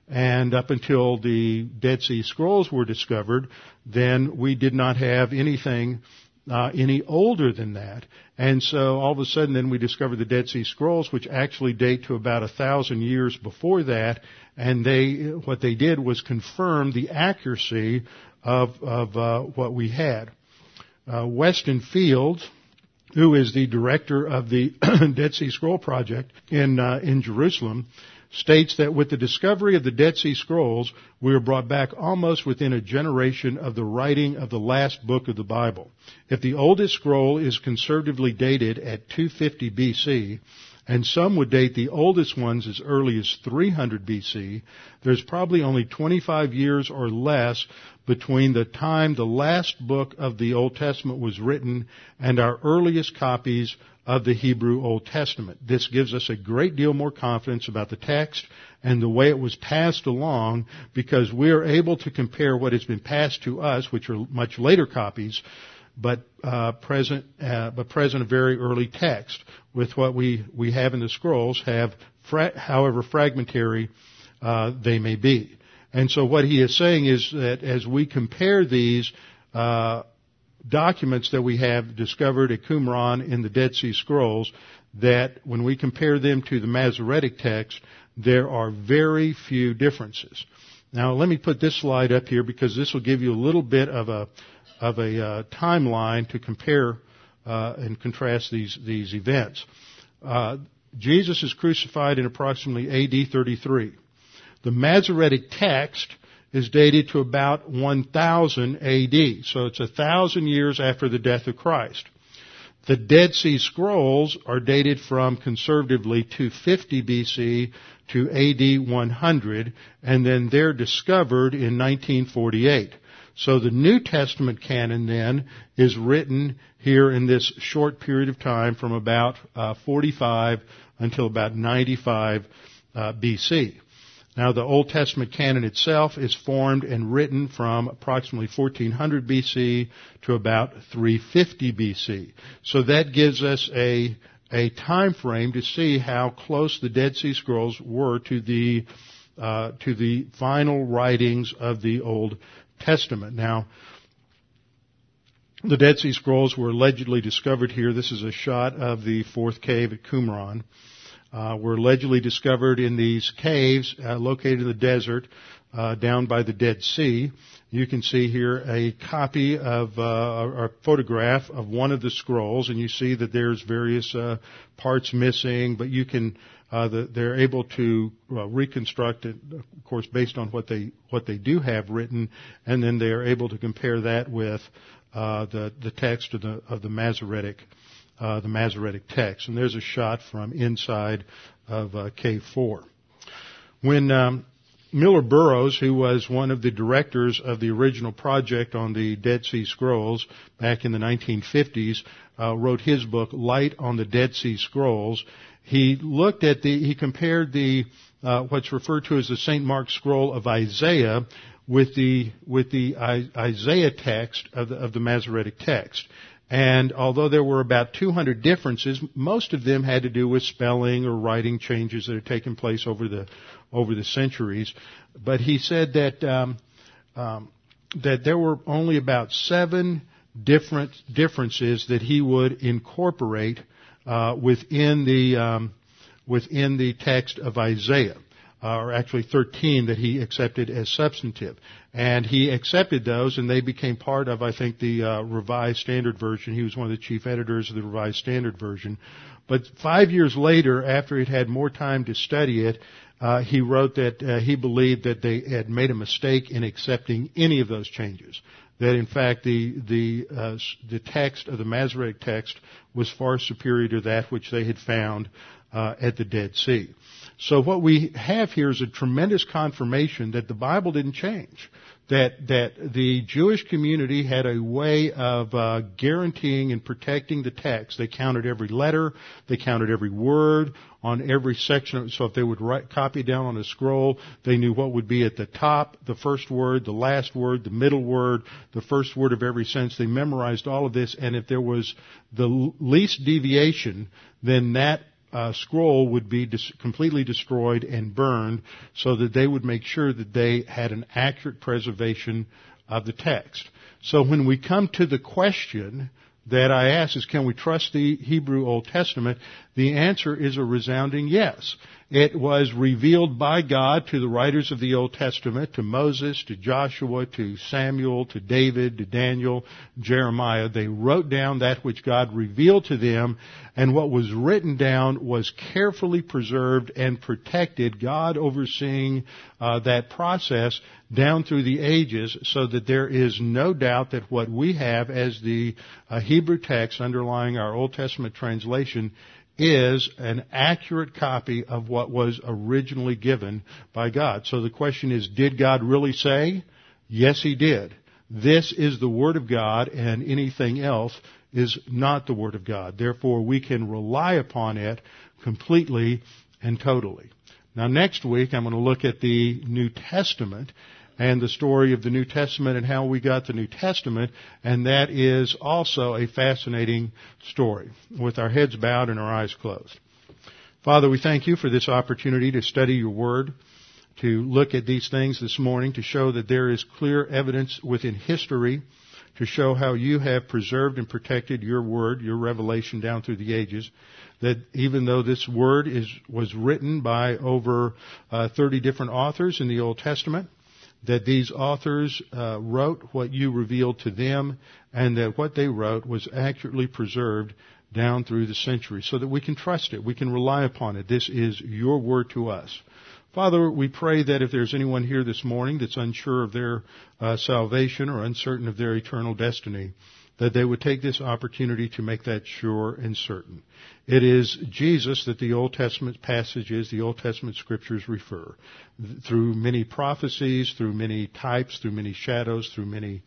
And up until the Dead Sea Scrolls were discovered, then we did not have anything uh, any older than that. And so all of a sudden then we discover the Dead Sea Scrolls, which actually date to about a thousand years before that. And they, what they did was confirm the accuracy of, of uh, what we had. Uh, Weston Fields, who is the director of the [CLEARS THROAT] Dead Sea Scroll Project in, uh, in Jerusalem, states that with the discovery of the Dead Sea Scrolls, we are brought back almost within a generation of the writing of the last book of the Bible. If the oldest scroll is conservatively dated at 250 BC, and some would date the oldest ones as early as 300 BC, there's probably only 25 years or less between the time the last book of the Old Testament was written and our earliest copies of the Hebrew Old Testament. This gives us a great deal more confidence about the text and the way it was passed along because we are able to compare what has been passed to us, which are much later copies, but uh, present, uh, but present a very early text with what we, we have in the scrolls have, fra- however fragmentary uh, they may be. And so what he is saying is that as we compare these uh, documents that we have discovered at Qumran in the Dead Sea Scrolls, that when we compare them to the Masoretic text, there are very few differences. Now let me put this slide up here because this will give you a little bit of a of a uh, timeline to compare uh, and contrast these these events. Uh, Jesus is crucified in approximately AD 33. The Masoretic text is dated to about 1000 AD. So it's a thousand years after the death of Christ. The Dead Sea Scrolls are dated from conservatively 250 BC to AD 100, and then they're discovered in 1948. So the New Testament canon then is written here in this short period of time from about uh, 45 until about 95 uh, BC. Now the Old Testament canon itself is formed and written from approximately 1400 BC to about 350 BC. So that gives us a, a time frame to see how close the Dead Sea Scrolls were to the, uh, to the final writings of the Old Testament. Now, the Dead Sea Scrolls were allegedly discovered here. This is a shot of the fourth cave at Qumran uh, were allegedly discovered in these caves uh, located in the desert uh, down by the Dead Sea. You can see here a copy of uh, a photograph of one of the scrolls, and you see that there's various uh, parts missing, but you can uh, the, they're able to reconstruct it, of course, based on what they what they do have written, and then they are able to compare that with the the text of the of the Masoretic uh, the Masoretic text. And there's a shot from inside of uh, Cave 4. When um, Millar Burrows, who was one of the directors of the original project on the Dead Sea Scrolls back in the 1950s, uh, wrote his book Light on the Dead Sea Scrolls. He looked at the, he compared the uh, what's referred to as the St. Mark Scroll of Isaiah with the with the Isaiah text of the, of the Masoretic text. And although there were about 200 differences, most of them had to do with spelling or writing changes that had taken place over the over the centuries. But he said that um, um, that there were only about seven different differences that he would incorporate uh, within the um, within the text of Isaiah uh, or actually 13 that he accepted as substantive. And he accepted those and they became part of, I think, the uh, Revised Standard Version. He was one of the chief editors of the Revised Standard Version. But five years later, after he'd had more time to study it, uh, he wrote that uh, he believed that they had made a mistake in accepting any of those changes. That in fact the the uh, the text of the Masoretic text was far superior to that which they had found uh, at the Dead Sea. So what we have here is a tremendous confirmation that the Bible didn't change. That that the Jewish community had a way of uh, guaranteeing and protecting the text. They counted every letter, they counted every word on every section. So if they would write, copy down on a scroll, they knew what would be at the top, the first word, the last word, the middle word, the first word of every sentence. They memorized all of this, and if there was the least deviation, then that uh, scroll would be dis- completely destroyed and burned so that they would make sure that they had an accurate preservation of the text. So when we come to the question that I ask is can we trust the Hebrew Old Testament? The answer is a resounding yes. It was revealed by God to the writers of the Old Testament, to Moses, to Joshua, to Samuel, to David, to Daniel, Jeremiah. They wrote down that which God revealed to them, and what was written down was carefully preserved and protected, God overseeing uh, that process down through the ages so that there is no doubt that what we have as the uh, Hebrew text underlying our Old Testament translation is an accurate copy of what was originally given by God. So the question is, did God really say? Yes, He did. This is the Word of God and anything else is not the Word of God. Therefore, we can rely upon it completely and totally. Now next week I'm going to look at the New Testament and the story of the New Testament and how we got the New Testament, and that is also a fascinating story with our heads bowed and our eyes closed. Father, we thank you for this opportunity to study your word, to look at these things this morning, to show that there is clear evidence within history to show how you have preserved and protected your word, your revelation down through the ages. That even though this word is was written by over uh, 30 different authors in the Old Testament, that these authors uh, wrote what you revealed to them and that what they wrote was accurately preserved down through the centuries so that we can trust it. We can rely upon it. This is your word to us. Father, we pray that if there's anyone here this morning that's unsure of their uh, salvation or uncertain of their eternal destiny, that they would take this opportunity to make that sure and certain. It is Jesus that the Old Testament passages, the Old Testament scriptures refer. Through many prophecies, through many types, through many shadows, through many,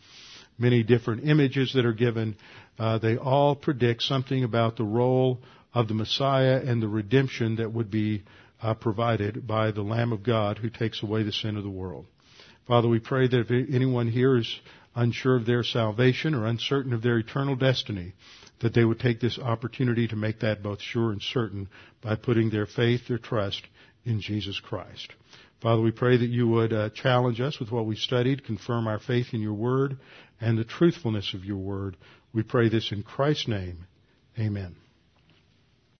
many different images that are given, uh, they all predict something about the role of the Messiah and the redemption that would be uh, provided by the Lamb of God who takes away the sin of the world. Father, we pray that if anyone here is unsure of their salvation or uncertain of their eternal destiny, that they would take this opportunity to make that both sure and certain by putting their faith, their trust in Jesus Christ. Father, we pray that you would uh, challenge us with what we studied, confirm our faith in your word and the truthfulness of your word. We pray this in Christ's name. Amen.